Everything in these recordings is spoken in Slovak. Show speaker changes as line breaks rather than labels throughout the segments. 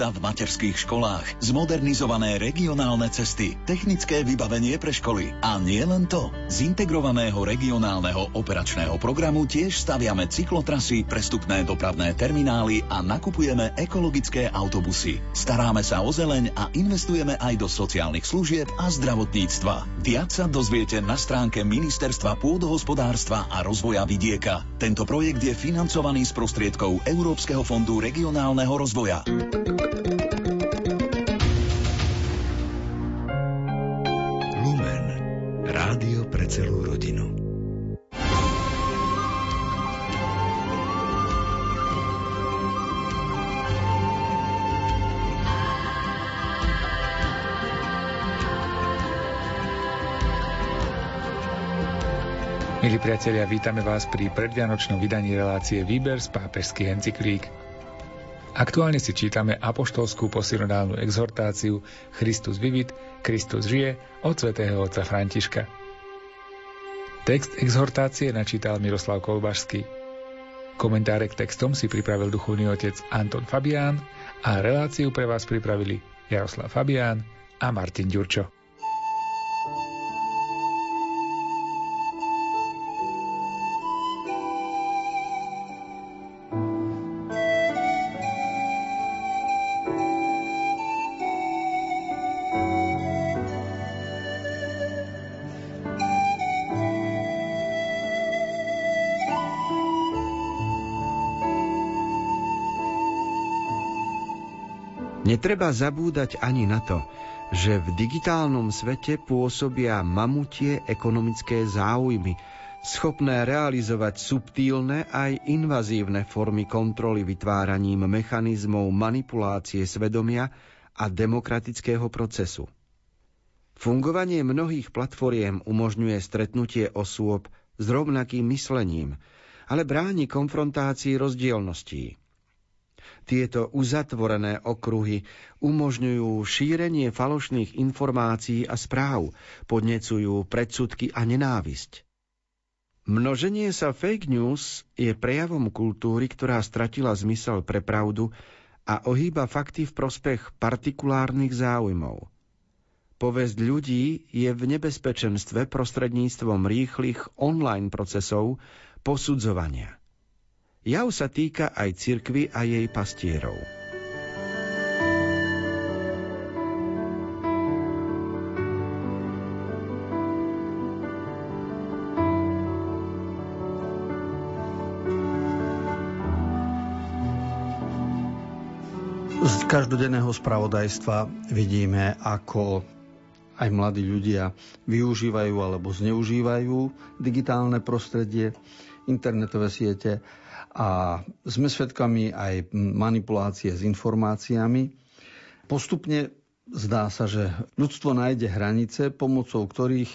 miesta v materských školách, zmodernizované regionálne cesty, technické vybavenie pre školy. A nie len to. Z integrovaného regionálneho operačného programu tiež staviame cyklotrasy, prestupné dopravné terminály a nakupujeme ekologické autobusy. Staráme sa o zeleň a investujeme aj do sociálnych služieb a zdravotníctva. Viac sa dozviete na stránke Ministerstva pôdohospodárstva a rozvoja vidieka. Tento projekt je financovaný z prostriedkov Európskeho fondu regionálneho rozvoja.
Celú rodinu.
Milí priatelia, vítame vás pri predvianočnom vydaní relácie Výber z pápežských encyklík. Aktuálne si čítame apoštolskú posynodálnu exhortáciu Christus vivit, Kristus žije od svätého otca Františka. Text exhortácie načítal Miroslav Kolbašský. Komentáre k textom si pripravil duchovný otec Anton Fabián a reláciu pre vás pripravili Jaroslav Fabián a Martin Ďurčo.
Netreba zabúdať ani na to, že v digitálnom svete pôsobia mamutie ekonomické záujmy, schopné realizovať subtílne aj invazívne formy kontroly vytváraním mechanizmov manipulácie svedomia a demokratického procesu. Fungovanie mnohých platformiem umožňuje stretnutie osôb s rovnakým myslením, ale bráni konfrontácii rozdielností. Tieto uzatvorené okruhy umožňujú šírenie falošných informácií a správ, podnecujú predsudky a nenávisť. Množenie sa fake news je prejavom kultúry, ktorá stratila zmysel pre pravdu a ohýba fakty v prospech partikulárnych záujmov. Povesť ľudí je v nebezpečenstve prostredníctvom rýchlych online procesov posudzovania. Jav sa týka aj cirkvy a jej pastierov.
Z každodenného spravodajstva vidíme, ako aj mladí ľudia využívajú alebo zneužívajú digitálne prostredie, internetové siete a sme svedkami aj manipulácie s informáciami. Postupne zdá sa, že ľudstvo nájde hranice, pomocou ktorých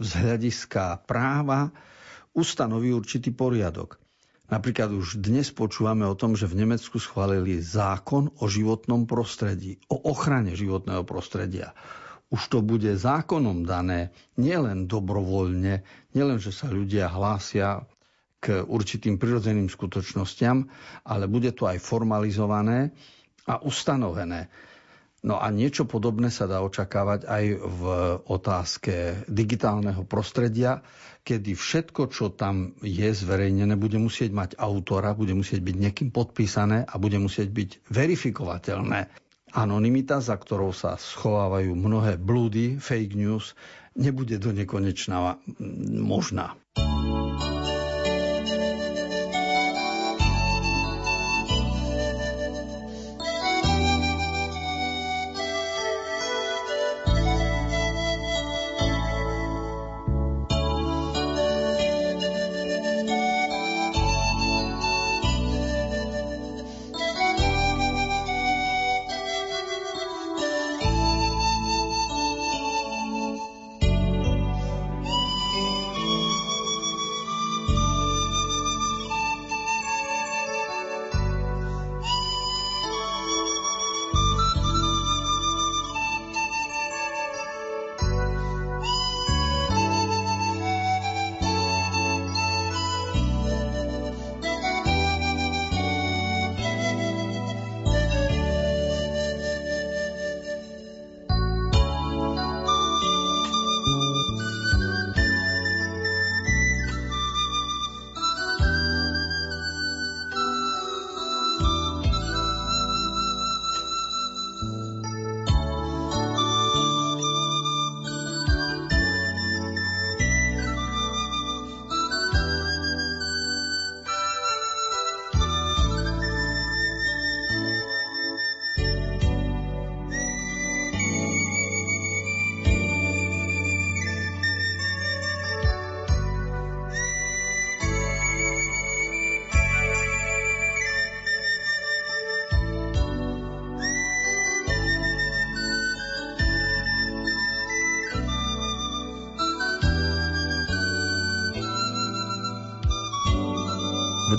z hľadiska práva ustanoví určitý poriadok. Napríklad už dnes počúvame o tom, že v Nemecku schválili zákon o životnom prostredí, o ochrane životného prostredia. Už to bude zákonom dané, nielen dobrovoľne, nielen, že sa ľudia hlásia k určitým prirodzeným skutočnostiam, ale bude to aj formalizované a ustanovené. No a niečo podobné sa dá očakávať aj v otázke digitálneho prostredia, kedy všetko, čo tam je zverejnené, bude musieť mať autora, bude musieť byť niekým podpísané a bude musieť byť verifikovateľné. Anonymita, za ktorou sa schovávajú mnohé blúdy, fake news, nebude do nekonečna možná.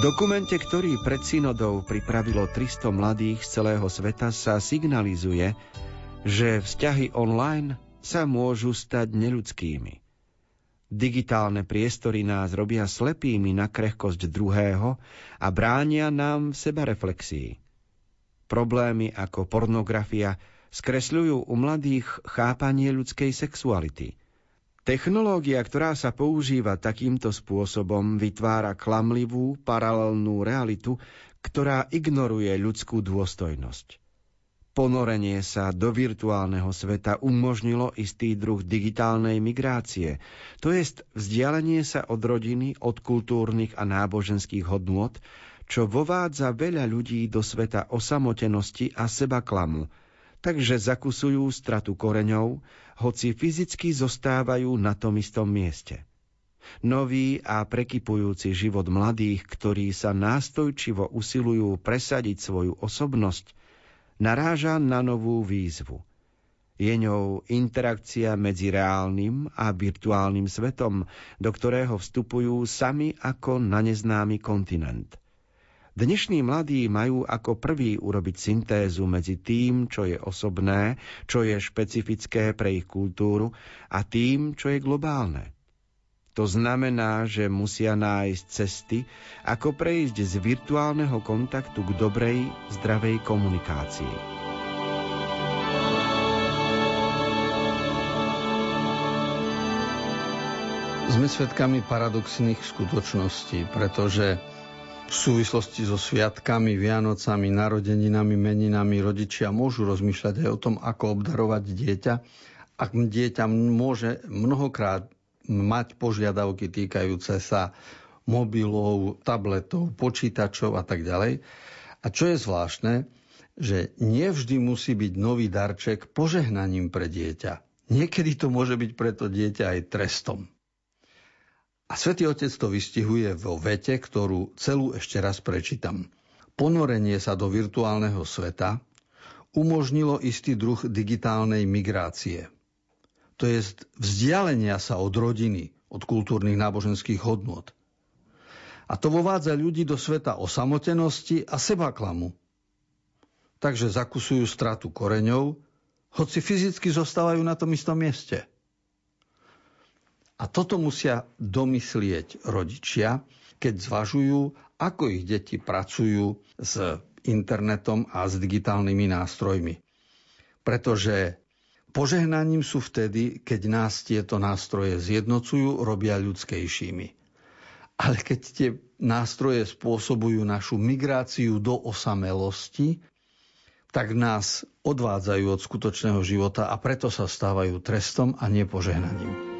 Dokumente, ktorý pred synodou pripravilo 300 mladých z celého sveta, sa signalizuje, že vzťahy online sa môžu stať neľudskými. Digitálne priestory nás robia slepými na krehkosť druhého a bránia nám v seba reflexii. Problémy ako pornografia skresľujú u mladých chápanie ľudskej sexuality. Technológia, ktorá sa používa takýmto spôsobom, vytvára klamlivú, paralelnú realitu, ktorá ignoruje ľudskú dôstojnosť. Ponorenie sa do virtuálneho sveta umožnilo istý druh digitálnej migrácie, to jest vzdialenie sa od rodiny, od kultúrnych a náboženských hodnôt, čo vovádza veľa ľudí do sveta osamotenosti a seba klamu, takže zakusujú stratu koreňov, hoci fyzicky zostávajú na tom istom mieste. Nový a prekypujúci život mladých, ktorí sa nástojčivo usilujú presadiť svoju osobnosť, naráža na novú výzvu. Je ňou interakcia medzi reálnym a virtuálnym svetom, do ktorého vstupujú sami ako na neznámy kontinent. Dnešní mladí majú ako prvý urobiť syntézu medzi tým, čo je osobné, čo je špecifické pre ich kultúru a tým, čo je globálne. To znamená, že musia nájsť cesty, ako prejsť z virtuálneho kontaktu k dobrej, zdravej komunikácii.
Sme svedkami paradoxných skutočností, pretože v súvislosti so sviatkami, Vianocami, narodeninami, meninami rodičia môžu rozmýšľať aj o tom, ako obdarovať dieťa. Ak dieťa môže mnohokrát mať požiadavky týkajúce sa mobilov, tabletov, počítačov a tak ďalej. A čo je zvláštne, že nevždy musí byť nový darček požehnaním pre dieťa. Niekedy to môže byť pre to dieťa aj trestom. A svätý Otec to vystihuje vo vete, ktorú celú ešte raz prečítam. Ponorenie sa do virtuálneho sveta umožnilo istý druh digitálnej migrácie. To je vzdialenia sa od rodiny, od kultúrnych náboženských hodnôt. A to vovádza ľudí do sveta osamotenosti a sebaklamu. Takže zakusujú stratu koreňov, hoci fyzicky zostávajú na tom istom mieste. A toto musia domyslieť rodičia, keď zvažujú, ako ich deti pracujú s internetom a s digitálnymi nástrojmi. Pretože požehnaním sú vtedy, keď nás tieto nástroje zjednocujú, robia ľudskejšími. Ale keď tie nástroje spôsobujú našu migráciu do osamelosti, tak nás odvádzajú od skutočného života a preto sa stávajú trestom a nepožehnaním.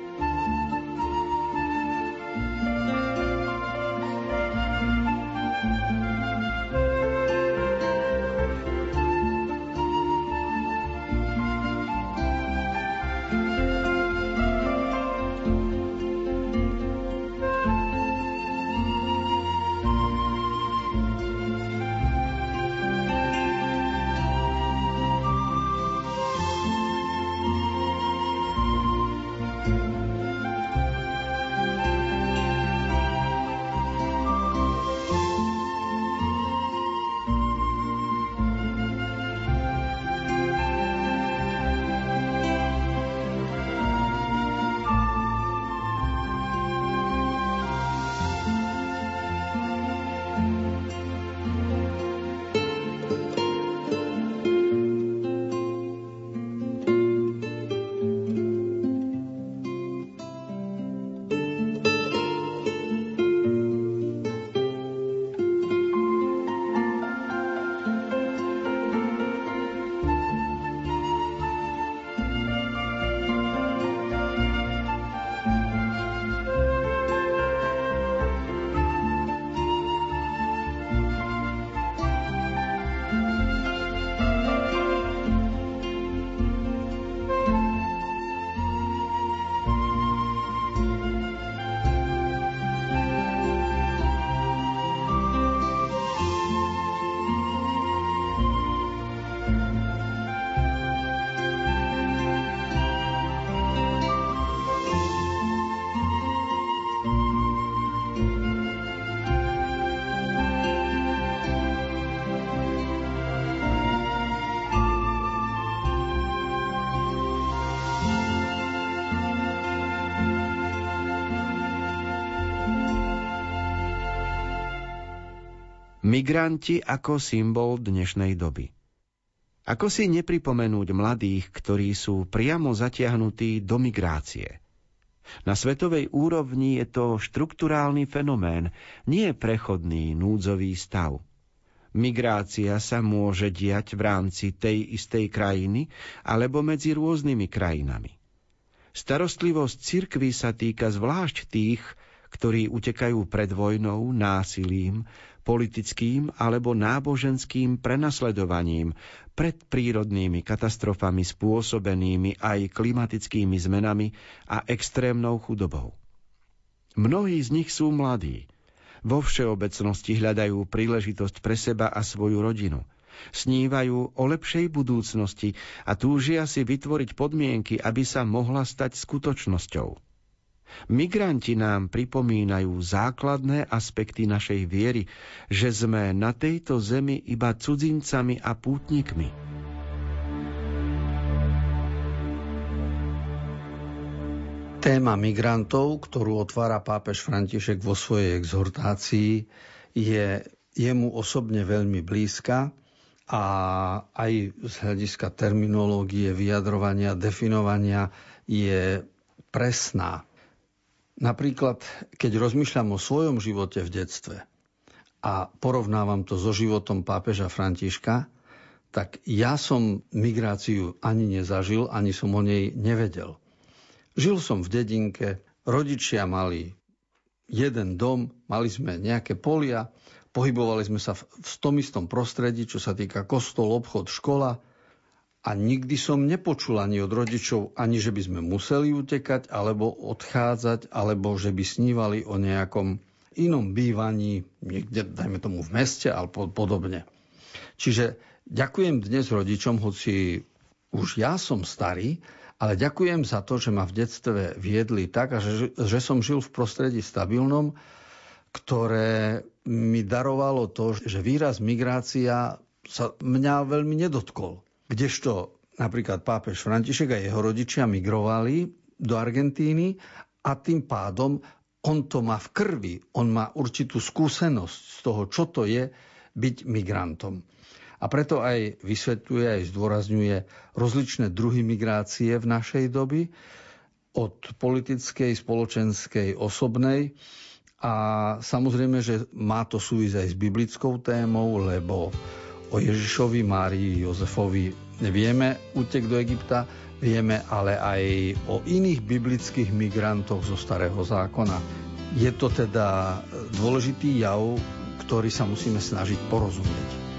Migranti ako symbol dnešnej doby. Ako si nepripomenúť mladých, ktorí sú priamo zatiahnutí do migrácie? Na svetovej úrovni je to štrukturálny fenomén, nie prechodný núdzový stav. Migrácia sa môže diať v rámci tej istej krajiny alebo medzi rôznymi krajinami. Starostlivosť cirkvy sa týka zvlášť tých, ktorí utekajú pred vojnou, násilím, politickým alebo náboženským prenasledovaním, pred prírodnými katastrofami spôsobenými aj klimatickými zmenami a extrémnou chudobou. Mnohí z nich sú mladí. Vo všeobecnosti hľadajú príležitosť pre seba a svoju rodinu. Snívajú o lepšej budúcnosti a túžia si vytvoriť podmienky, aby sa mohla stať skutočnosťou. Migranti nám pripomínajú základné aspekty našej viery, že sme na tejto zemi iba cudzincami a pútnikmi.
Téma migrantov, ktorú otvára pápež František vo svojej exhortácii, je jemu osobne veľmi blízka a aj z hľadiska terminológie, vyjadrovania, definovania je presná. Napríklad, keď rozmýšľam o svojom živote v detstve a porovnávam to so životom pápeža Františka, tak ja som migráciu ani nezažil, ani som o nej nevedel. Žil som v dedinke, rodičia mali jeden dom, mali sme nejaké polia, pohybovali sme sa v tom istom prostredí, čo sa týka kostol, obchod, škola – a nikdy som nepočul ani od rodičov, ani že by sme museli utekať, alebo odchádzať, alebo že by snívali o nejakom inom bývaní, niekde, dajme tomu v meste, alebo podobne. Čiže ďakujem dnes rodičom, hoci už ja som starý, ale ďakujem za to, že ma v detstve viedli tak a že, že som žil v prostredí stabilnom, ktoré mi darovalo to, že výraz migrácia sa mňa veľmi nedotkol. Kdežto napríklad pápež František a jeho rodičia migrovali do Argentíny a tým pádom on to má v krvi, on má určitú skúsenosť z toho, čo to je byť migrantom. A preto aj vysvetľuje, aj zdôrazňuje rozličné druhy migrácie v našej doby, od politickej, spoločenskej, osobnej. A samozrejme, že má to súvisť aj s biblickou témou, lebo o Ježišovi, Márii, Jozefovi vieme útek do Egypta, vieme ale aj o iných biblických migrantoch zo Starého zákona. Je to teda dôležitý jav, ktorý sa musíme snažiť porozumieť.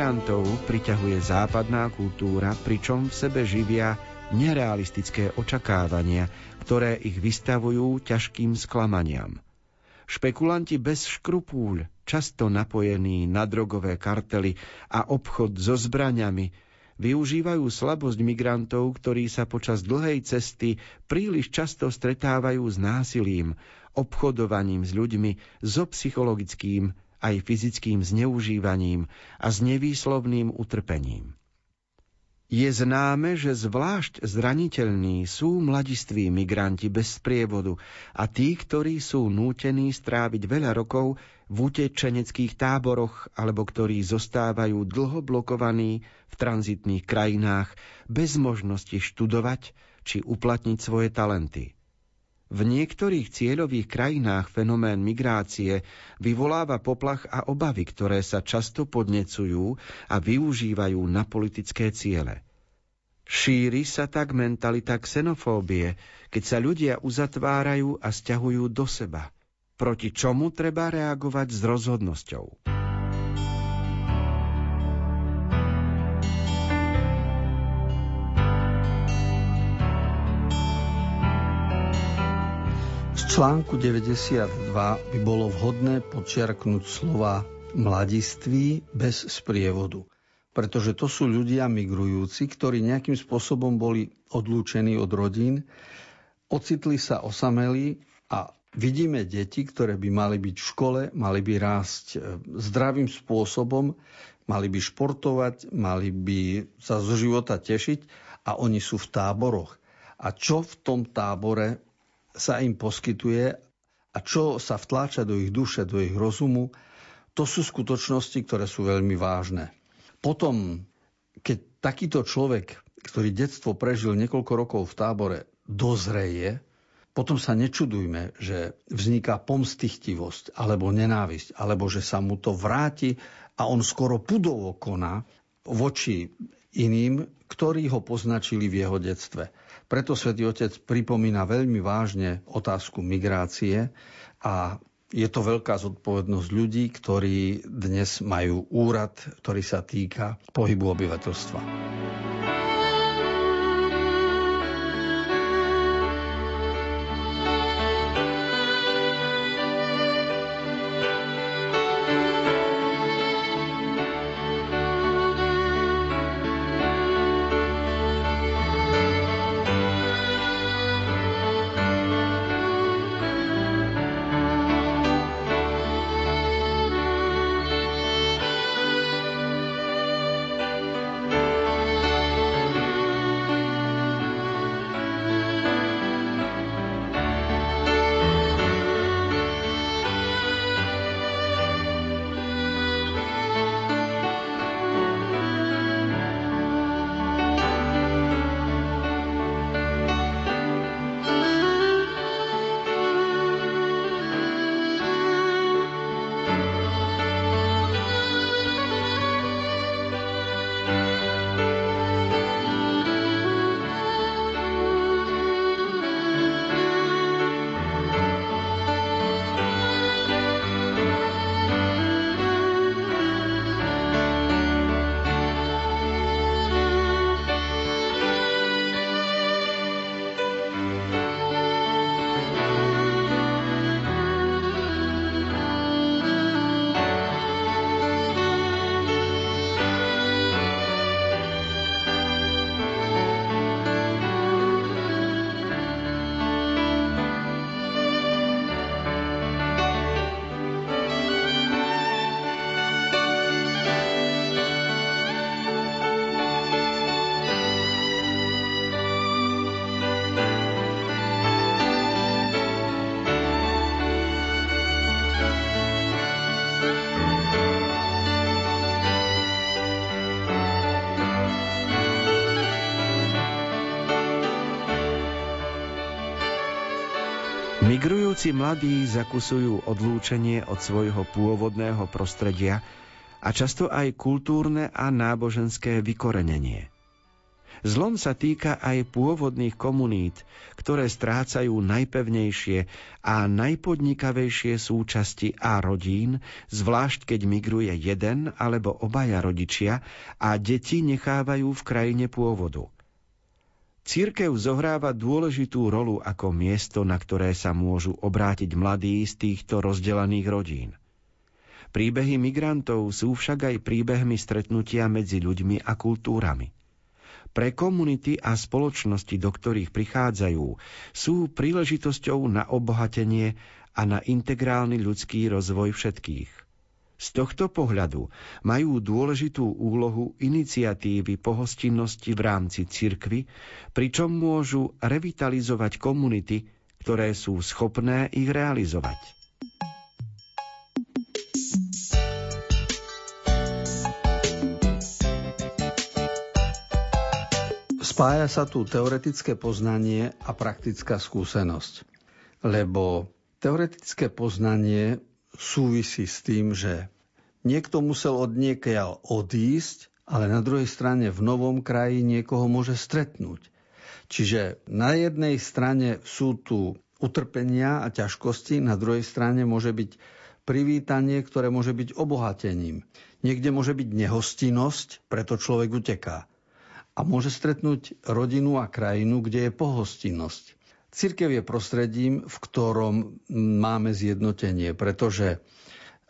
Migrantov priťahuje západná kultúra, pričom v sebe živia nerealistické očakávania, ktoré ich vystavujú ťažkým sklamaniam. Špekulanti bez škrupúľ, často napojení na drogové kartely a obchod so zbraňami, využívajú slabosť migrantov, ktorí sa počas dlhej cesty príliš často stretávajú s násilím, obchodovaním s ľuďmi, so psychologickým aj fyzickým zneužívaním a s nevýslovným utrpením. Je známe, že zvlášť zraniteľní sú mladiství migranti bez sprievodu a tí, ktorí sú nútení stráviť veľa rokov v utečeneckých táboroch alebo ktorí zostávajú dlho blokovaní v tranzitných krajinách bez možnosti študovať či uplatniť svoje talenty. V niektorých cieľových krajinách fenomén migrácie vyvoláva poplach a obavy, ktoré sa často podnecujú a využívajú na politické ciele. Šíri sa tak mentalita xenofóbie, keď sa ľudia uzatvárajú a stiahujú do seba, proti čomu treba reagovať s rozhodnosťou.
Článku 92 by bolo vhodné podčiarknúť slova mladiství bez sprievodu, pretože to sú ľudia migrujúci, ktorí nejakým spôsobom boli odlúčení od rodín, ocitli sa osamelí a vidíme deti, ktoré by mali byť v škole, mali by rásť e, zdravým spôsobom, mali by športovať, mali by sa zo života tešiť a oni sú v táboroch. A čo v tom tábore sa im poskytuje a čo sa vtláča do ich duše, do ich rozumu, to sú skutočnosti, ktoré sú veľmi vážne. Potom, keď takýto človek, ktorý detstvo prežil niekoľko rokov v tábore, dozreje, potom sa nečudujme, že vzniká pomstichtivosť alebo nenávisť, alebo že sa mu to vráti a on skoro pudovo koná voči iným, ktorí ho poznačili v jeho detstve. Preto svätý Otec pripomína veľmi vážne otázku migrácie a je to veľká zodpovednosť ľudí, ktorí dnes majú úrad, ktorý sa týka pohybu obyvateľstva.
Migrujúci mladí zakusujú odlúčenie od svojho pôvodného prostredia a často aj kultúrne a náboženské vykorenenie. Zlom sa týka aj pôvodných komunít, ktoré strácajú najpevnejšie a najpodnikavejšie súčasti a rodín, zvlášť keď migruje jeden alebo obaja rodičia a deti nechávajú v krajine pôvodu. Církev zohráva dôležitú rolu ako miesto, na ktoré sa môžu obrátiť mladí z týchto rozdelených rodín. Príbehy migrantov sú však aj príbehmi stretnutia medzi ľuďmi a kultúrami pre komunity a spoločnosti, do ktorých prichádzajú, sú príležitosťou na obohatenie a na integrálny ľudský rozvoj všetkých. Z tohto pohľadu majú dôležitú úlohu iniciatívy pohostinnosti v rámci cirkvy, pričom môžu revitalizovať komunity, ktoré sú schopné ich realizovať.
Spája sa tu teoretické poznanie a praktická skúsenosť. Lebo teoretické poznanie súvisí s tým, že niekto musel od niekiaľ odísť, ale na druhej strane v novom kraji niekoho môže stretnúť. Čiže na jednej strane sú tu utrpenia a ťažkosti, na druhej strane môže byť privítanie, ktoré môže byť obohatením. Niekde môže byť nehostinnosť, preto človek uteká a môže stretnúť rodinu a krajinu, kde je pohostinnosť. Cirkev je prostredím, v ktorom máme zjednotenie, pretože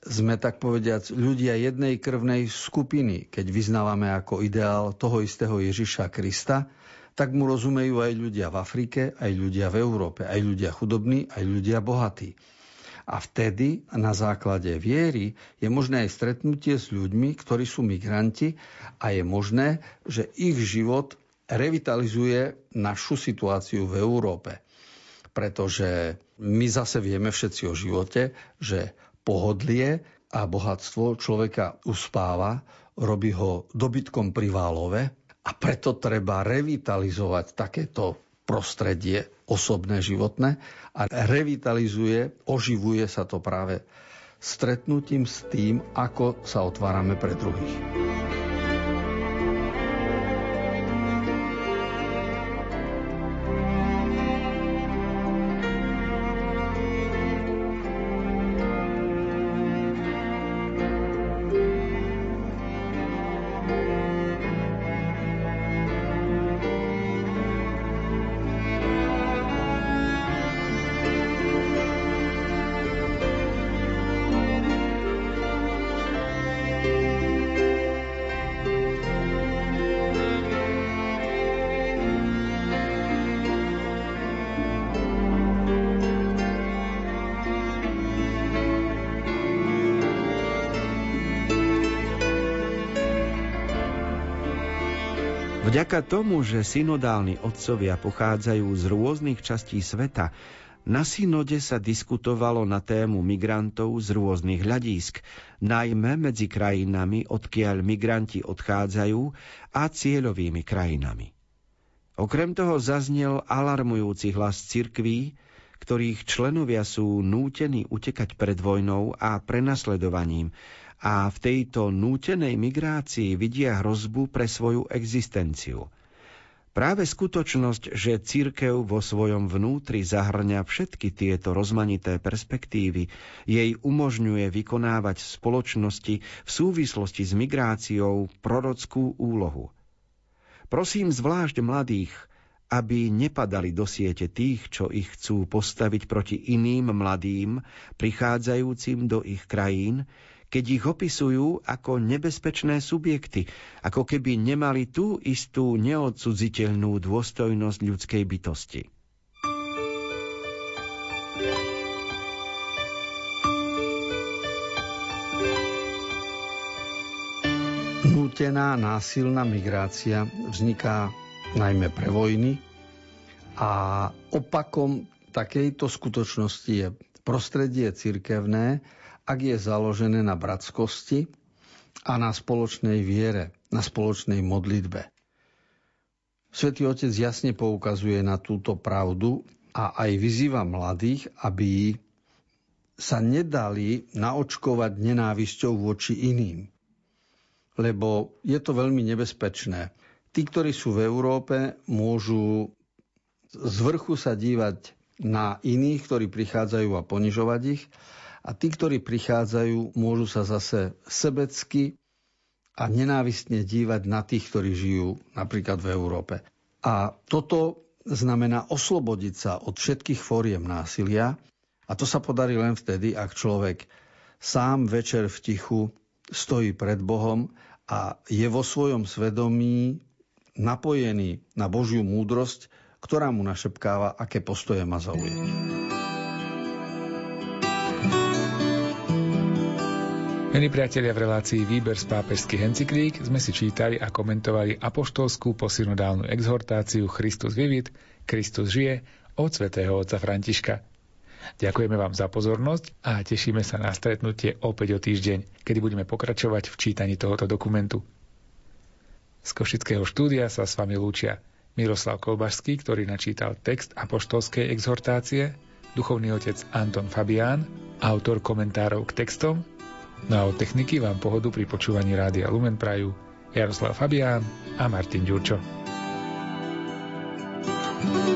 sme tak povediac ľudia jednej krvnej skupiny, keď vyznávame ako ideál toho istého Ježiša Krista, tak mu rozumejú aj ľudia v Afrike, aj ľudia v Európe, aj ľudia chudobní, aj ľudia bohatí. A vtedy na základe viery je možné aj stretnutie s ľuďmi, ktorí sú migranti a je možné, že ich život revitalizuje našu situáciu v Európe. Pretože my zase vieme všetci o živote, že pohodlie a bohatstvo človeka uspáva, robí ho dobytkom pri a preto treba revitalizovať takéto prostredie osobné, životné a revitalizuje, oživuje sa to práve stretnutím s tým, ako sa otvárame pre druhých.
Vďaka tomu, že synodálni otcovia pochádzajú z rôznych častí sveta, na synode sa diskutovalo na tému migrantov z rôznych hľadísk, najmä medzi krajinami, odkiaľ migranti odchádzajú a cieľovými krajinami. Okrem toho zaznel alarmujúci hlas cirkví, ktorých členovia sú nútení utekať pred vojnou a prenasledovaním, a v tejto nútenej migrácii vidia hrozbu pre svoju existenciu. Práve skutočnosť, že církev vo svojom vnútri zahrňa všetky tieto rozmanité perspektívy, jej umožňuje vykonávať v spoločnosti v súvislosti s migráciou prorockú úlohu. Prosím zvlášť mladých, aby nepadali do siete tých, čo ich chcú postaviť proti iným mladým, prichádzajúcim do ich krajín, keď ich opisujú ako nebezpečné subjekty, ako keby nemali tú istú neodsudziteľnú dôstojnosť ľudskej bytosti.
Nútená násilná migrácia vzniká najmä pre vojny a opakom takejto skutočnosti je prostredie cirkevné, ak je založené na bratskosti a na spoločnej viere, na spoločnej modlitbe. Svetý Otec jasne poukazuje na túto pravdu a aj vyzýva mladých, aby sa nedali naočkovať nenávisťou voči iným. Lebo je to veľmi nebezpečné. tí, ktorí sú v Európe, môžu z vrchu sa dívať na iných, ktorí prichádzajú a ponižovať ich. A tí, ktorí prichádzajú, môžu sa zase sebecky a nenávistne dívať na tých, ktorí žijú napríklad v Európe. A toto znamená oslobodiť sa od všetkých fóriem násilia a to sa podarí len vtedy, ak človek sám večer v tichu stojí pred Bohom a je vo svojom svedomí napojený na Božiu múdrosť, ktorá mu našepkáva, aké postoje má zaujať.
Milí priatelia, v relácii Výber z pápežských encyklík sme si čítali a komentovali apoštolskú posynodálnu exhortáciu Christus vivit, Kristus žije od svätého otca Františka. Ďakujeme vám za pozornosť a tešíme sa na stretnutie opäť o týždeň, kedy budeme pokračovať v čítaní tohoto dokumentu. Z Košického štúdia sa s vami lúčia Miroslav Kolbašský, ktorý načítal text apoštolskej exhortácie, duchovný otec Anton Fabián, autor komentárov k textom, No a od techniky vám pohodu pri počúvaní Rádia Lumen Praju Jaroslav Fabián a Martin Ďurčo. thank you